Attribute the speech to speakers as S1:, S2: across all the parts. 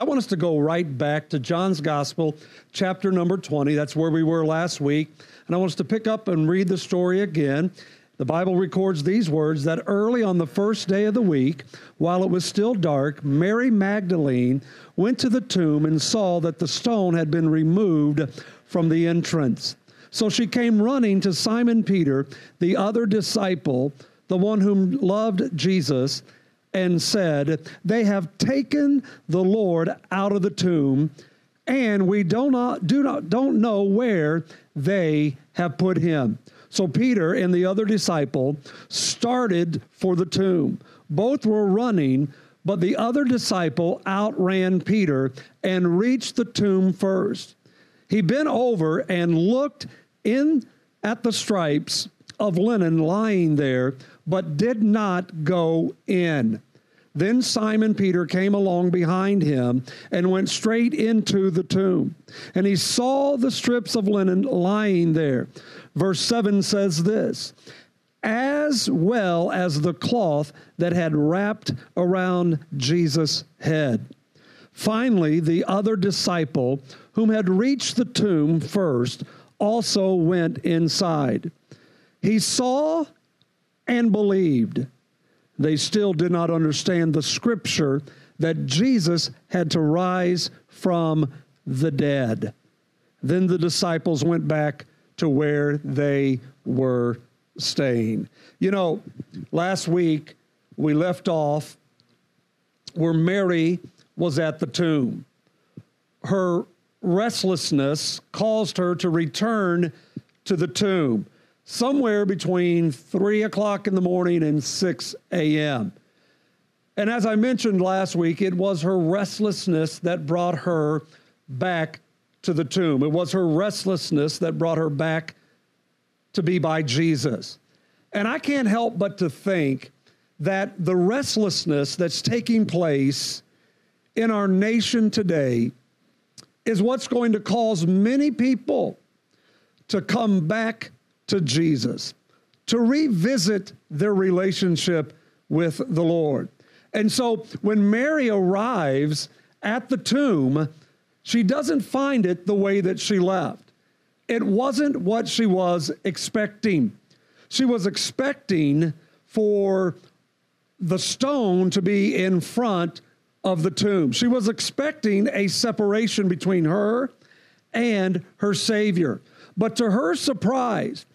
S1: I want us to go right back to John's Gospel, chapter number 20. That's where we were last week. And I want us to pick up and read the story again. The Bible records these words that early on the first day of the week, while it was still dark, Mary Magdalene went to the tomb and saw that the stone had been removed from the entrance. So she came running to Simon Peter, the other disciple, the one whom loved Jesus and said, They have taken the Lord out of the tomb, and we do not, do not don't know where they have put him. So Peter and the other disciple started for the tomb. Both were running, but the other disciple outran Peter and reached the tomb first. He bent over and looked in at the stripes of linen lying there, but did not go in. Then Simon Peter came along behind him and went straight into the tomb. And he saw the strips of linen lying there. Verse 7 says this as well as the cloth that had wrapped around Jesus' head. Finally, the other disciple, whom had reached the tomb first, also went inside. He saw and believed. They still did not understand the scripture that Jesus had to rise from the dead. Then the disciples went back to where they were staying. You know, last week we left off where Mary was at the tomb. Her restlessness caused her to return to the tomb somewhere between 3 o'clock in the morning and 6 a.m. And as I mentioned last week, it was her restlessness that brought her back to the tomb. It was her restlessness that brought her back to be by Jesus. And I can't help but to think that the restlessness that's taking place in our nation today is what's going to cause many people to come back to Jesus, to revisit their relationship with the Lord. And so when Mary arrives at the tomb, she doesn't find it the way that she left. It wasn't what she was expecting. She was expecting for the stone to be in front of the tomb. She was expecting a separation between her and her Savior. But to her surprise,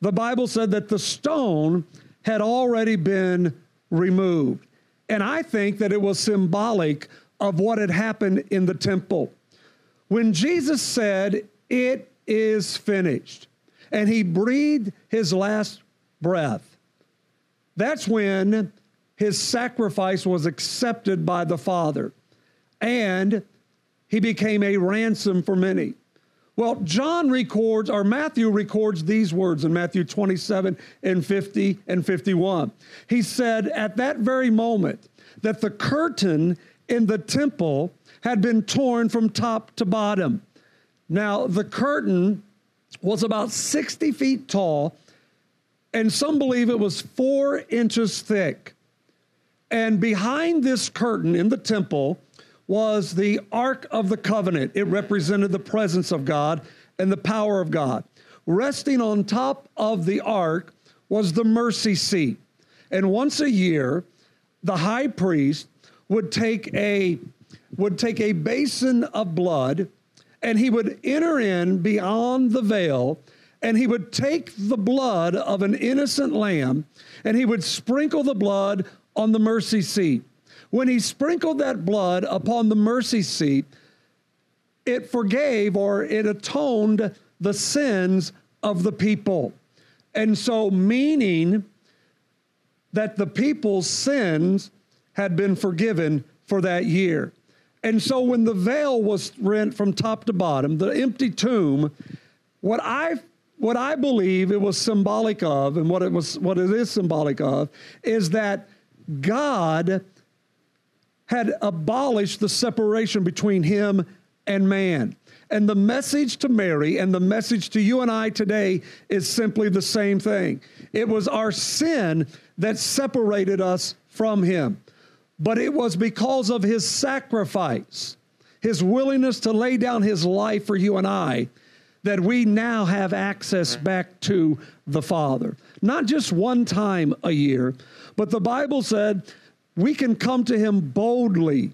S1: the Bible said that the stone had already been removed. And I think that it was symbolic of what had happened in the temple. When Jesus said, It is finished, and he breathed his last breath, that's when his sacrifice was accepted by the Father, and he became a ransom for many. Well, John records, or Matthew records these words in Matthew 27 and 50 and 51. He said, At that very moment, that the curtain in the temple had been torn from top to bottom. Now, the curtain was about 60 feet tall, and some believe it was four inches thick. And behind this curtain in the temple was the Ark of the Covenant. It represented the presence of God and the power of God. Resting on top of the ark was the mercy seat. And once a year, the high priest would take a would take a basin of blood and he would enter in beyond the veil and he would take the blood of an innocent lamb and he would sprinkle the blood on the mercy seat. When he sprinkled that blood upon the mercy seat, it forgave or it atoned the sins of the people. And so, meaning that the people's sins had been forgiven for that year. And so, when the veil was rent from top to bottom, the empty tomb, what I what I believe it was symbolic of, and what it was what it is symbolic of, is that God had abolished the separation between him and man. And the message to Mary and the message to you and I today is simply the same thing. It was our sin that separated us from him. but it was because of his sacrifice, his willingness to lay down his life for you and I, that we now have access back to the Father. Not just one time a year, but the Bible said we can come to him boldly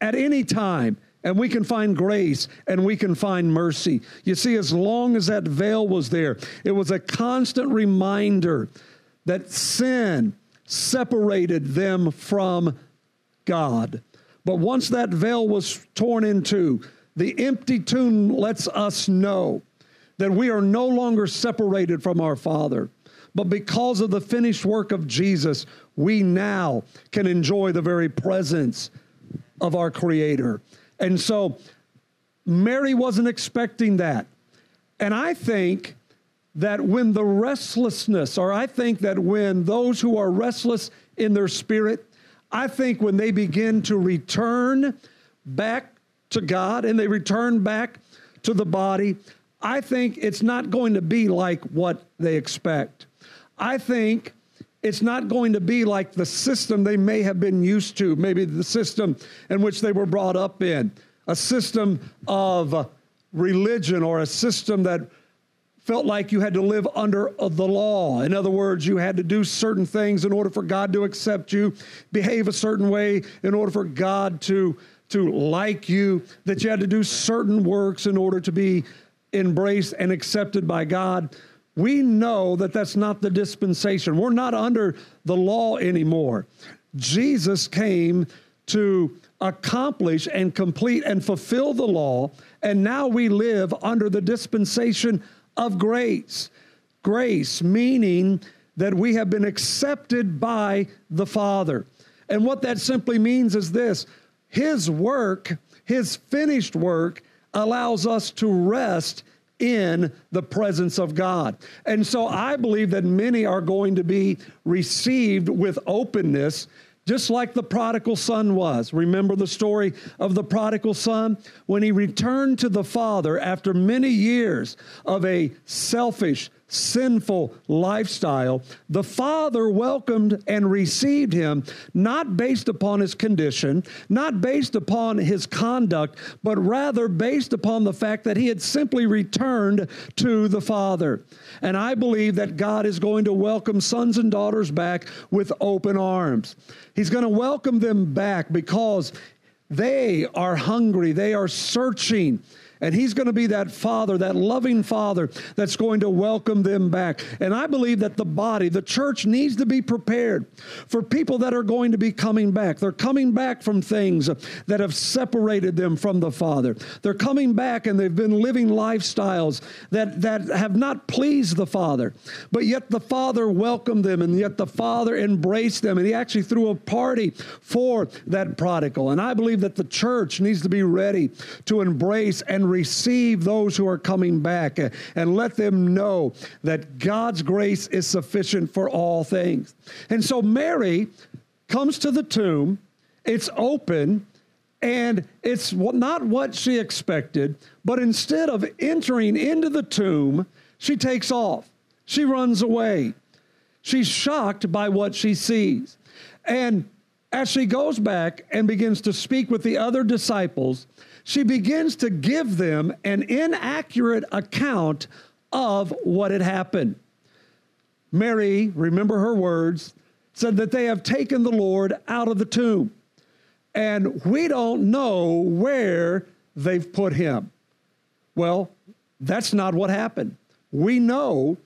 S1: at any time and we can find grace and we can find mercy. You see, as long as that veil was there, it was a constant reminder that sin separated them from God. But once that veil was torn in two, the empty tomb lets us know that we are no longer separated from our Father. But because of the finished work of Jesus, we now can enjoy the very presence of our Creator. And so Mary wasn't expecting that. And I think that when the restlessness, or I think that when those who are restless in their spirit, I think when they begin to return back to God and they return back to the body, I think it's not going to be like what they expect. I think it's not going to be like the system they may have been used to, maybe the system in which they were brought up in, a system of religion or a system that felt like you had to live under uh, the law. In other words, you had to do certain things in order for God to accept you, behave a certain way in order for God to, to like you, that you had to do certain works in order to be embraced and accepted by God we know that that's not the dispensation. We're not under the law anymore. Jesus came to accomplish and complete and fulfill the law, and now we live under the dispensation of grace. Grace meaning that we have been accepted by the Father. And what that simply means is this His work, His finished work, allows us to rest in the presence of God. And so I believe that many are going to be received with openness just like the prodigal son was. Remember the story of the prodigal son? When he returned to the father after many years of a selfish, sinful lifestyle, the Father welcomed and received him, not based upon his condition, not based upon his conduct, but rather based upon the fact that he had simply returned to the Father. And I believe that God is going to welcome sons and daughters back with open arms. He's going to welcome them back because they are hungry, they are searching. And he's going to be that father, that loving father that's going to welcome them back. And I believe that the body, the church needs to be prepared for people that are going to be coming back. They're coming back from things that have separated them from the Father. They're coming back and they've been living lifestyles that, that have not pleased the Father. But yet the Father welcomed them and yet the Father embraced them. And he actually threw a party for that prodigal. And I believe that the church needs to be ready to embrace and receive those who are coming back uh, and let them know that God's grace is sufficient for all things. And so Mary comes to the tomb, it's open, and it's not what she expected, but instead of entering into the tomb, she takes off. She runs away. She's shocked by what she sees. And as she goes back and begins to speak with the other disciples, she begins to give them an inaccurate account of what had happened. Mary, remember her words, said that they have taken the Lord out of the tomb, and we don't know where they've put him. Well, that's not what happened. We know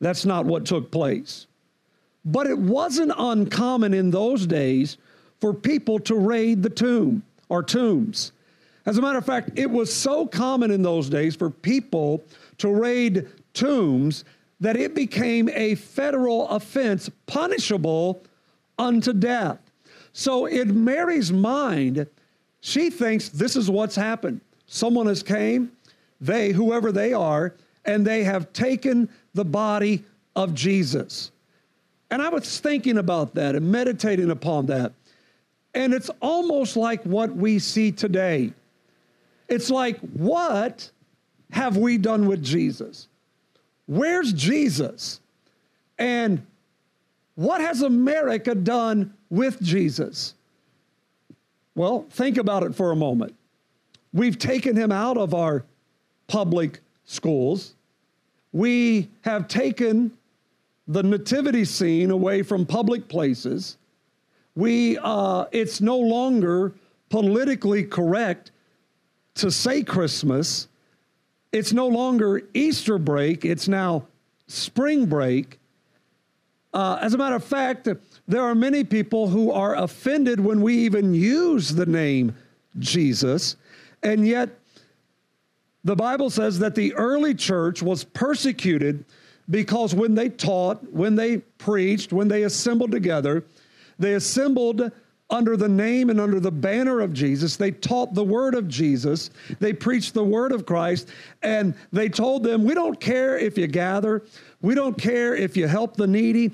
S1: that's not what took place. But it wasn't uncommon in those days for people to raid the tomb or tombs. As a matter of fact, it was so common in those days for people to raid tombs that it became a federal offense punishable unto death. So, in Mary's mind, she thinks this is what's happened. Someone has came, they, whoever they are, and they have taken the body of Jesus. And I was thinking about that and meditating upon that. And it's almost like what we see today. It's like, what have we done with Jesus? Where's Jesus? And what has America done with Jesus? Well, think about it for a moment. We've taken him out of our public schools. We have taken the nativity scene away from public places. We, uh, it's no longer politically correct to say Christmas. It's no longer Easter break. It's now spring break. Uh, as a matter of fact, there are many people who are offended when we even use the name Jesus. And yet, the Bible says that the early church was persecuted because when they taught, when they preached, when they assembled together, they assembled under the name and under the banner of Jesus. They taught the word of Jesus. They preached the word of Christ. And they told them, We don't care if you gather, we don't care if you help the needy,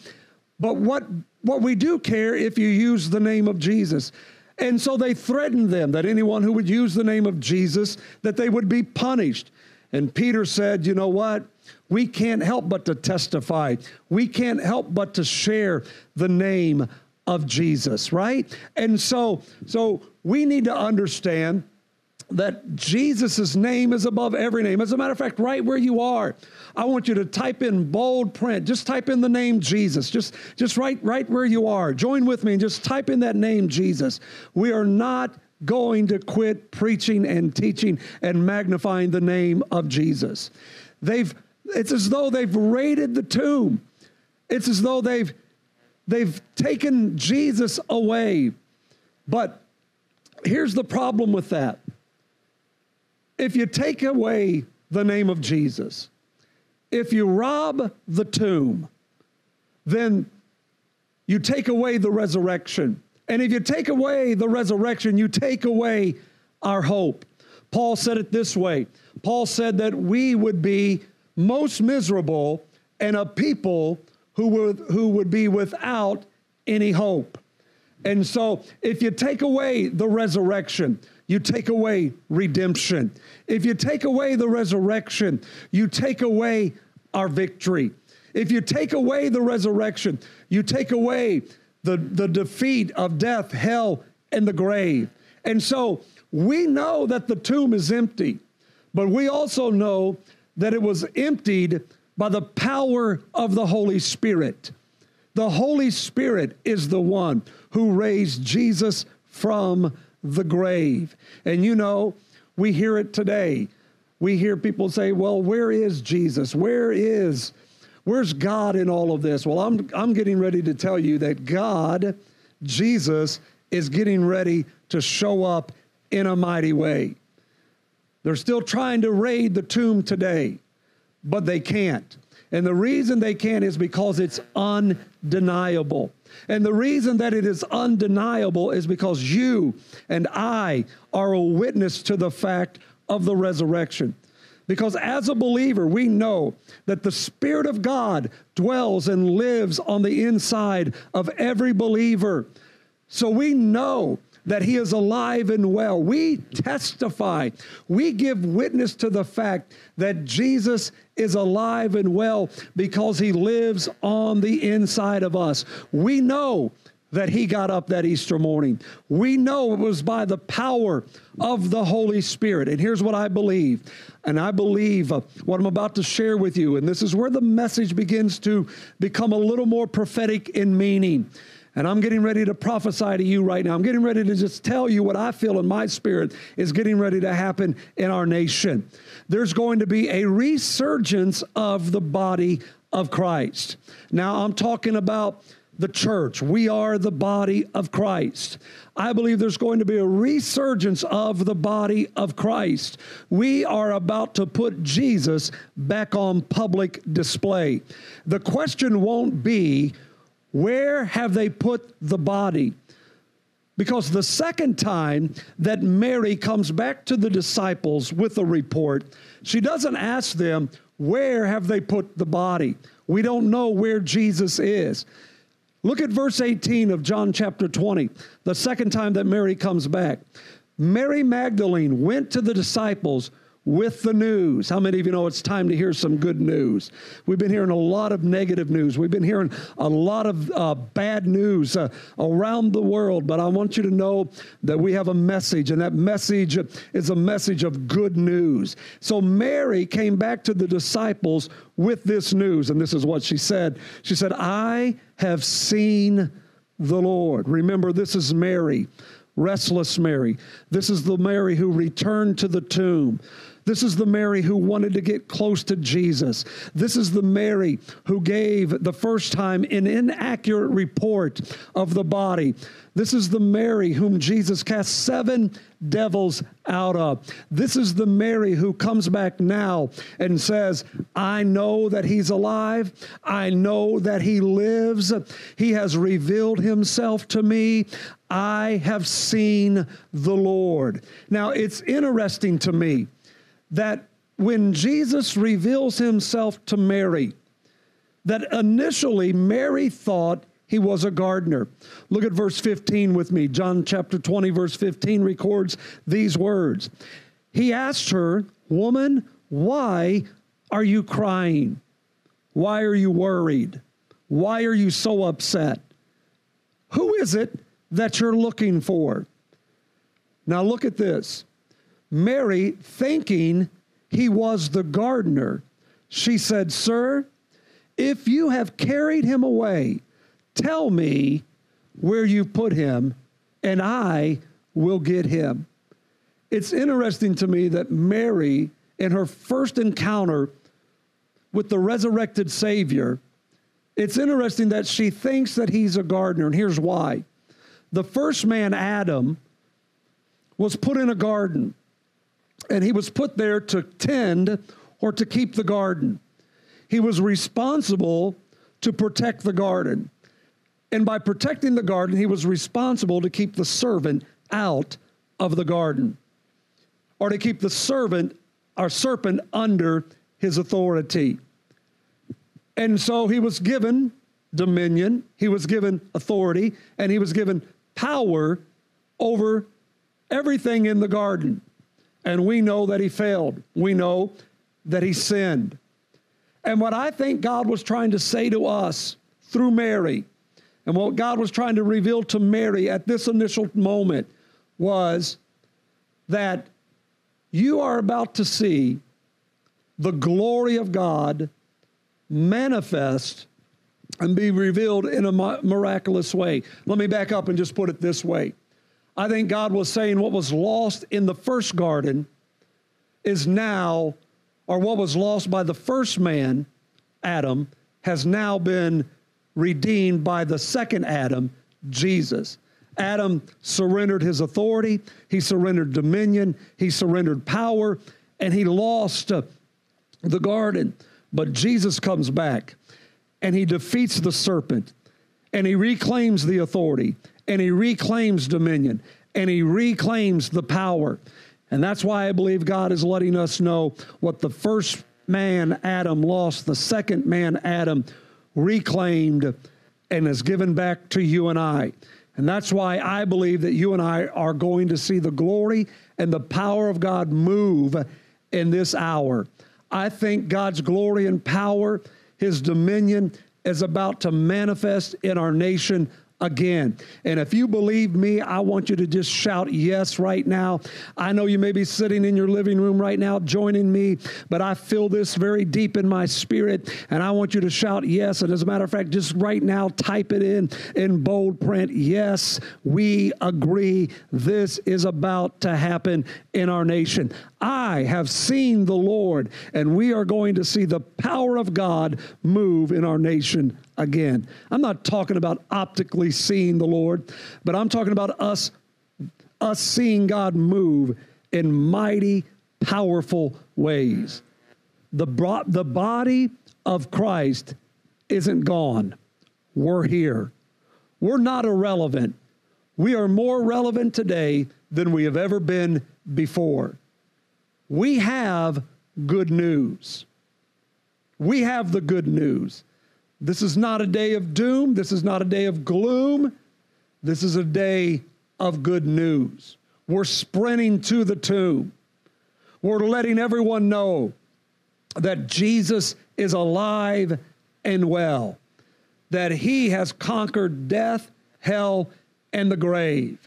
S1: but what, what we do care if you use the name of Jesus. And so they threatened them that anyone who would use the name of Jesus, that they would be punished. And Peter said, You know what? We can't help but to testify. We can't help but to share the name of Jesus, right? And so so we need to understand that Jesus' name is above every name. As a matter of fact, right where you are, I want you to type in bold print. Just type in the name Jesus. Just, just right, right where you are. Join with me and just type in that name Jesus. We are not going to quit preaching and teaching and magnifying the name of Jesus. They've it's as though they've raided the tomb. It's as though they've they've taken Jesus away. But here's the problem with that. If you take away the name of Jesus, if you rob the tomb, then you take away the resurrection. And if you take away the resurrection, you take away our hope. Paul said it this way Paul said that we would be most miserable and a people who would, who would be without any hope. And so, if you take away the resurrection, you take away redemption. If you take away the resurrection, you take away our victory. If you take away the resurrection, you take away the, the defeat of death, hell, and the grave. And so we know that the tomb is empty, but we also know that it was emptied by the power of the Holy Spirit. The Holy Spirit is the one who raised Jesus from the grave. And you know, we hear it today. We hear people say, "Well, where is Jesus? Where is where's God in all of this?" Well, I'm I'm getting ready to tell you that God, Jesus is getting ready to show up in a mighty way. They're still trying to raid the tomb today, but they can't. And the reason they can't is because it's undeniable. And the reason that it is undeniable is because you and I are a witness to the fact of the resurrection. Because as a believer, we know that the Spirit of God dwells and lives on the inside of every believer. So we know that he is alive and well. We testify, we give witness to the fact that Jesus is alive and well because he lives on the inside of us. We know that he got up that Easter morning. We know it was by the power of the Holy Spirit. And here's what I believe. And I believe uh, what I'm about to share with you. And this is where the message begins to become a little more prophetic in meaning. And I'm getting ready to prophesy to you right now. I'm getting ready to just tell you what I feel in my spirit is getting ready to happen in our nation. There's going to be a resurgence of the body of Christ. Now, I'm talking about the church. We are the body of Christ. I believe there's going to be a resurgence of the body of Christ. We are about to put Jesus back on public display. The question won't be, where have they put the body? Because the second time that Mary comes back to the disciples with a report, she doesn't ask them, Where have they put the body? We don't know where Jesus is. Look at verse 18 of John chapter 20, the second time that Mary comes back. Mary Magdalene went to the disciples with the news. How many of you know it's time to hear some good news? We've been hearing a lot of negative news. We've been hearing a lot of uh, bad news uh, around the world, but I want you to know that we have a message, and that message is a message of good news. So Mary came back to the disciples with this news, and this is what she said. She said, I have seen the Lord. Remember, this is Mary restless Mary. This is the Mary who returned to the tomb. This is the Mary who wanted to get close to Jesus. This is the Mary who gave the first time an inaccurate report of the body. This is the Mary whom Jesus cast seven devils out of. This is the Mary who comes back now and says, I know that he's alive. I know that he lives. He has revealed himself to me. I have seen the Lord. Now, it's interesting to me that when Jesus reveals himself to Mary, that initially Mary thought he was a gardener. Look at verse 15 with me. John chapter 20, verse 15 records these words. He asked her, Woman, why are you crying? Why are you worried? Why are you so upset? Who is it that you're looking for? Now look at this. Mary, thinking he was the gardener, she said, Sir, if you have carried him away, tell me where you put him, and I will get him. It's interesting to me that Mary, in her first encounter with the resurrected Savior, it's interesting that she thinks that he's a gardener, and here's why. The first man, Adam, was put in a garden and he was put there to tend or to keep the garden. He was responsible to protect the garden. And by protecting the garden, he was responsible to keep the servant out of the garden or to keep the servant or serpent under his authority. And so he was given dominion, he was given authority, and he was given power over everything in the garden. And we know that he failed. We know that he sinned. And what I think God was trying to say to us through Mary, and what God was trying to reveal to Mary at this initial moment was that you are about to see the glory of God manifest and be revealed in a miraculous way. Let me back up and just put it this way I think God was saying what was lost in the first garden is now, or what was lost by the first man, Adam, has now been redeemed by the second Adam, Jesus. Adam surrendered his authority, he surrendered dominion, he surrendered power, and he lost uh, the garden. But Jesus comes back and he defeats the serpent and he reclaims the authority and he reclaims dominion and he reclaims the power. And that's why I believe God is letting us know what the first man, Adam, lost, the second man, Adam, reclaimed and is given back to you and I. And that's why I believe that you and I are going to see the glory and the power of God move in this hour. I think God's glory and power, his dominion, is about to manifest in our nation again. And if you believe me, I want you to just shout yes right now. I know you may be sitting in your living room right now joining me, but I feel this very deep in my spirit, and I want you to shout yes. And as a matter of fact, just right now, type it in in bold print. Yes, we agree. This is about to happen in our nation. I have seen the Lord, and we are going to see the power of God move in our nation again. I'm not talking about optically seeing the Lord, but I'm talking about us us seeing God move in mighty, powerful ways. The, the body of Christ isn't gone. We're here. We're not irrelevant. We are more relevant today than we have ever been before. We have good news. We have the good news. This is not a day of doom. This is not a day of gloom. This is a day of good news. We're sprinting to the tomb. We're letting everyone know that Jesus is alive and well, that he has conquered death, hell, and the grave.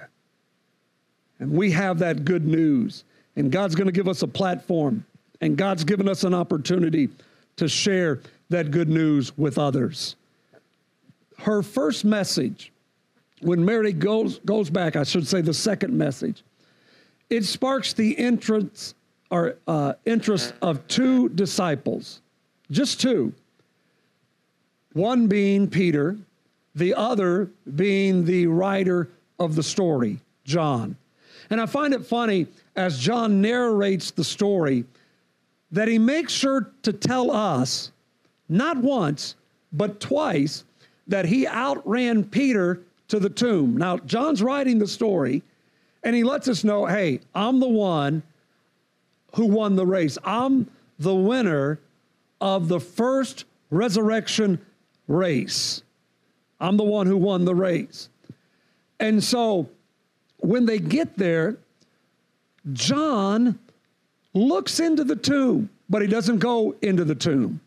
S1: And we have that good news. And God's going to give us a platform, and God's given us an opportunity to share that good news with others. Her first message, when Mary goes, goes back, I should say the second message, it sparks the entrance or uh, interest of two disciples, just two. One being Peter, the other being the writer of the story, John. And I find it funny as John narrates the story that he makes sure to tell us, not once, but twice, that he outran Peter to the tomb. Now, John's writing the story, and he lets us know hey, I'm the one who won the race. I'm the winner of the first resurrection race. I'm the one who won the race. And so when they get there, John looks into the tomb, but he doesn't go into the tomb.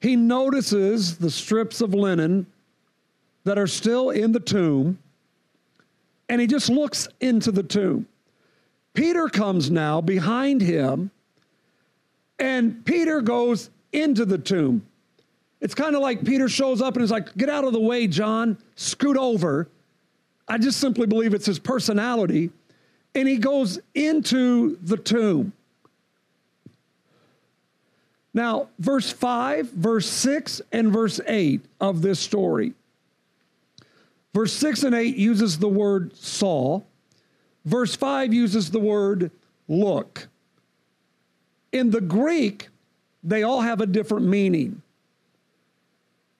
S1: He notices the strips of linen that are still in the tomb, and he just looks into the tomb. Peter comes now behind him, and Peter goes into the tomb. It's kind of like Peter shows up and is like, Get out of the way, John, scoot over. I just simply believe it's his personality. And he goes into the tomb. Now, verse 5, verse 6, and verse 8 of this story. Verse 6 and 8 uses the word saw. Verse 5 uses the word look. In the Greek, they all have a different meaning.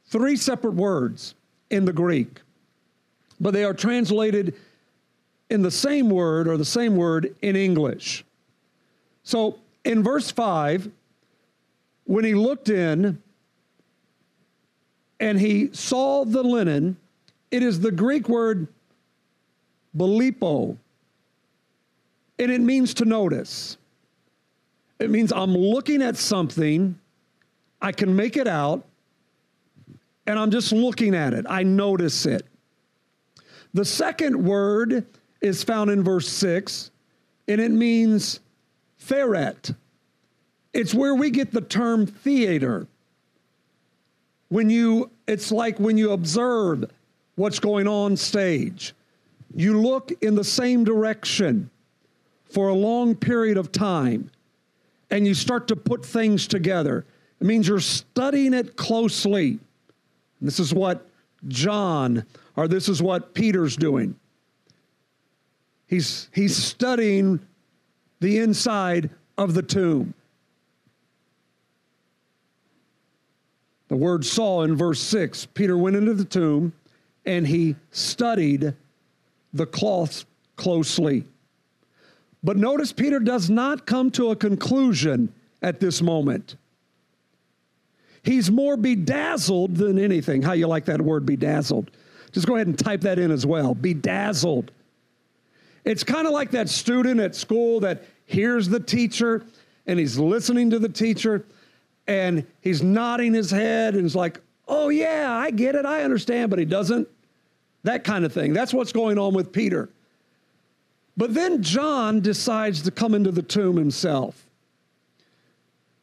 S1: Three separate words in the Greek, but they are translated in the same word or the same word in English. So in verse 5, when he looked in and he saw the linen, it is the Greek word belipo, and it means to notice. It means I'm looking at something, I can make it out, and I'm just looking at it. I notice it. The second word is found in verse 6, and it means ferret. It's where we get the term theater. When you, it's like when you observe what's going on stage, you look in the same direction for a long period of time and you start to put things together. It means you're studying it closely. This is what John, or this is what Peter's doing. He's, he's studying the inside of the tomb. The word saw in verse 6 Peter went into the tomb and he studied the cloths closely. But notice Peter does not come to a conclusion at this moment. He's more bedazzled than anything. How you like that word, bedazzled? Just go ahead and type that in as well. Bedazzled. It's kind of like that student at school that hears the teacher and he's listening to the teacher and he's nodding his head and he's like, oh, yeah, I get it. I understand, but he doesn't. That kind of thing. That's what's going on with Peter. But then John decides to come into the tomb himself.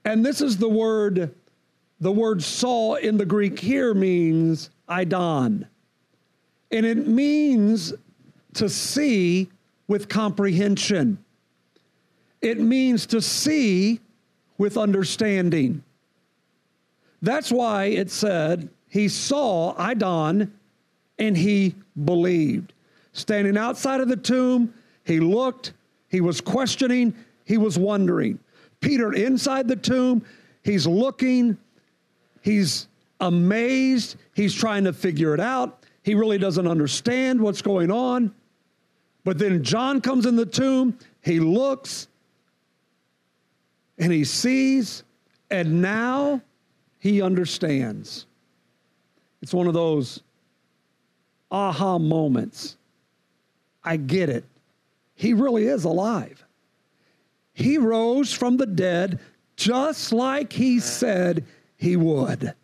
S1: And this is the word, the word saw in the Greek here means idon. And it means to see with comprehension. It means to see with understanding. That's why it said he saw idon and he believed. Standing outside of the tomb, he looked, he was questioning, he was wondering. Peter inside the tomb, he's looking, he's amazed, he's trying to figure it out. He really doesn't understand what's going on. But then John comes in the tomb, he looks, and he sees, and now he understands. It's one of those aha moments. I get it. He really is alive. He rose from the dead just like he said he would.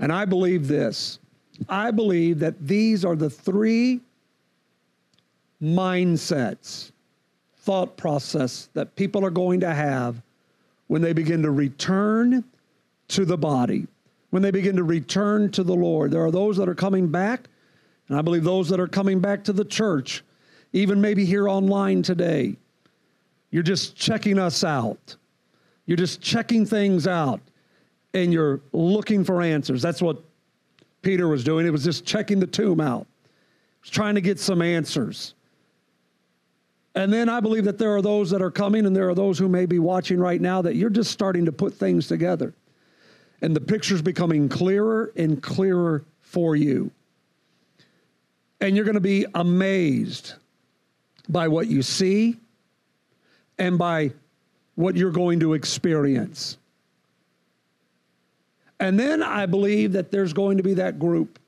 S1: And I believe this I believe that these are the three mindsets, thought process that people are going to have when they begin to return to the body, when they begin to return to the Lord. There are those that are coming back, and I believe those that are coming back to the church, even maybe here online today. You're just checking us out. You're just checking things out and you're looking for answers. That's what Peter was doing. It was just checking the tomb out, was trying to get some answers. And then I believe that there are those that are coming, and there are those who may be watching right now that you're just starting to put things together. And the picture's becoming clearer and clearer for you. And you're going to be amazed by what you see and by what you're going to experience. And then I believe that there's going to be that group.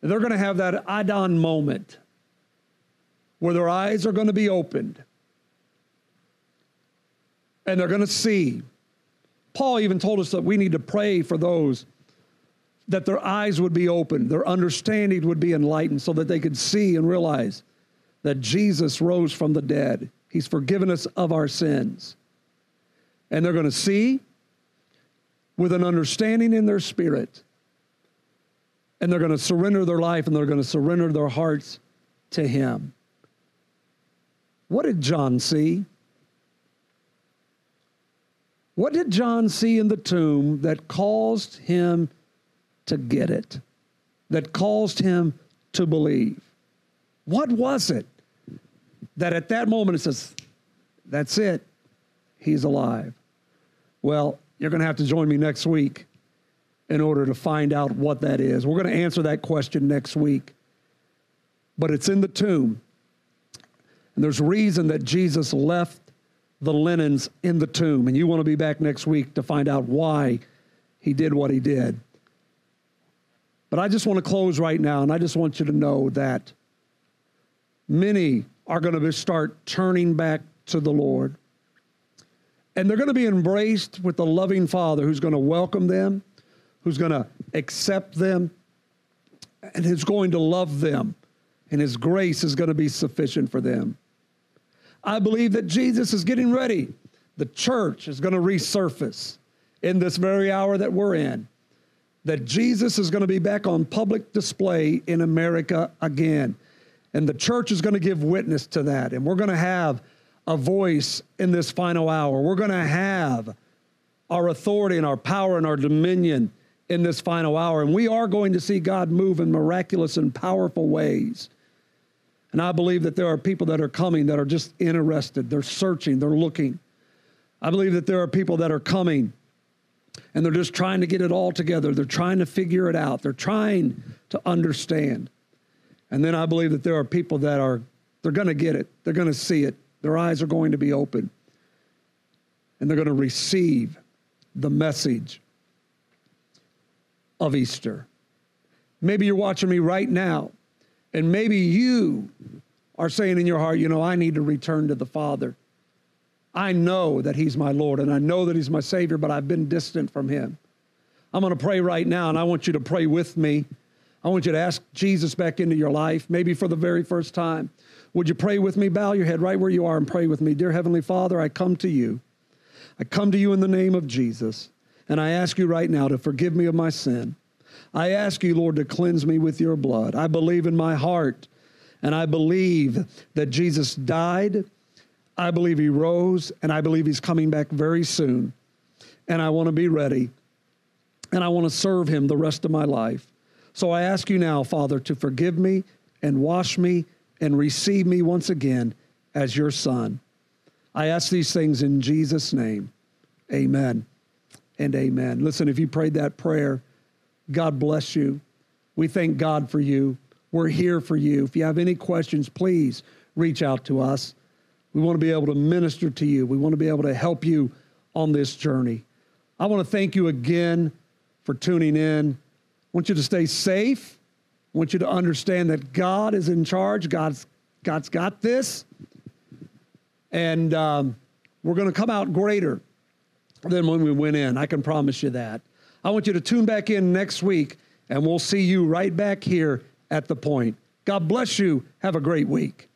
S1: They're going to have that Adon moment where their eyes are going to be opened and they're going to see. Paul even told us that we need to pray for those that their eyes would be opened, their understanding would be enlightened so that they could see and realize that Jesus rose from the dead. He's forgiven us of our sins. And they're going to see with an understanding in their spirit. And they're going to surrender their life and they're going to surrender their hearts to Him. What did John see? What did John see in the tomb that caused him to get it? That caused him to believe? What was it that at that moment it says, that's it, he's alive? Well, you're going to have to join me next week in order to find out what that is. We're going to answer that question next week. But it's in the tomb. And there's reason that Jesus left the linens in the tomb. And you want to be back next week to find out why he did what he did. But I just want to close right now, and I just want you to know that many are going to start turning back to the Lord. And they're going to be embraced with the loving Father who's going to welcome them, who's going to accept them, and who's going to love them. And his grace is going to be sufficient for them. I believe that Jesus is getting ready. The church is going to resurface in this very hour that we're in. That Jesus is going to be back on public display in America again. And the church is going to give witness to that. And we're going to have a voice in this final hour. We're going to have our authority and our power and our dominion in this final hour. And we are going to see God move in miraculous and powerful ways. And I believe that there are people that are coming that are just interested. They're searching, they're looking. I believe that there are people that are coming and they're just trying to get it all together. They're trying to figure it out. They're trying to understand. And then I believe that there are people that are they're going to get it. They're going to see it. Their eyes are going to be open and they're going to receive the message of Easter. Maybe you're watching me right now, and maybe you are saying in your heart, you know, I need to return to the Father. I know that He's my Lord and I know that He's my Savior, but I've been distant from Him. I'm going to pray right now, and I want you to pray with me. I want you to ask Jesus back into your life, maybe for the very first time. Would you pray with me? Bow your head right where you are and pray with me. Dear Heavenly Father, I come to you. I come to you in the name of Jesus, and I ask you right now to forgive me of my sin. I ask you, Lord, to cleanse me with your blood. I believe in my heart, and I believe that Jesus died. I believe he rose, and I believe he's coming back very soon. And I want to be ready, and I want to serve him the rest of my life. So I ask you now, Father, to forgive me and wash me and receive me once again as your son. I ask these things in Jesus' name. Amen and amen. Listen, if you prayed that prayer, God bless you. We thank God for you. We're here for you. If you have any questions, please reach out to us. We want to be able to minister to you. We want to be able to help you on this journey. I want to thank you again for tuning in. I want you to stay safe I want you to understand that God is in charge. God's, God's got this. And um, we're going to come out greater than when we went in. I can promise you that. I want you to tune back in next week, and we'll see you right back here at the point. God bless you. Have a great week.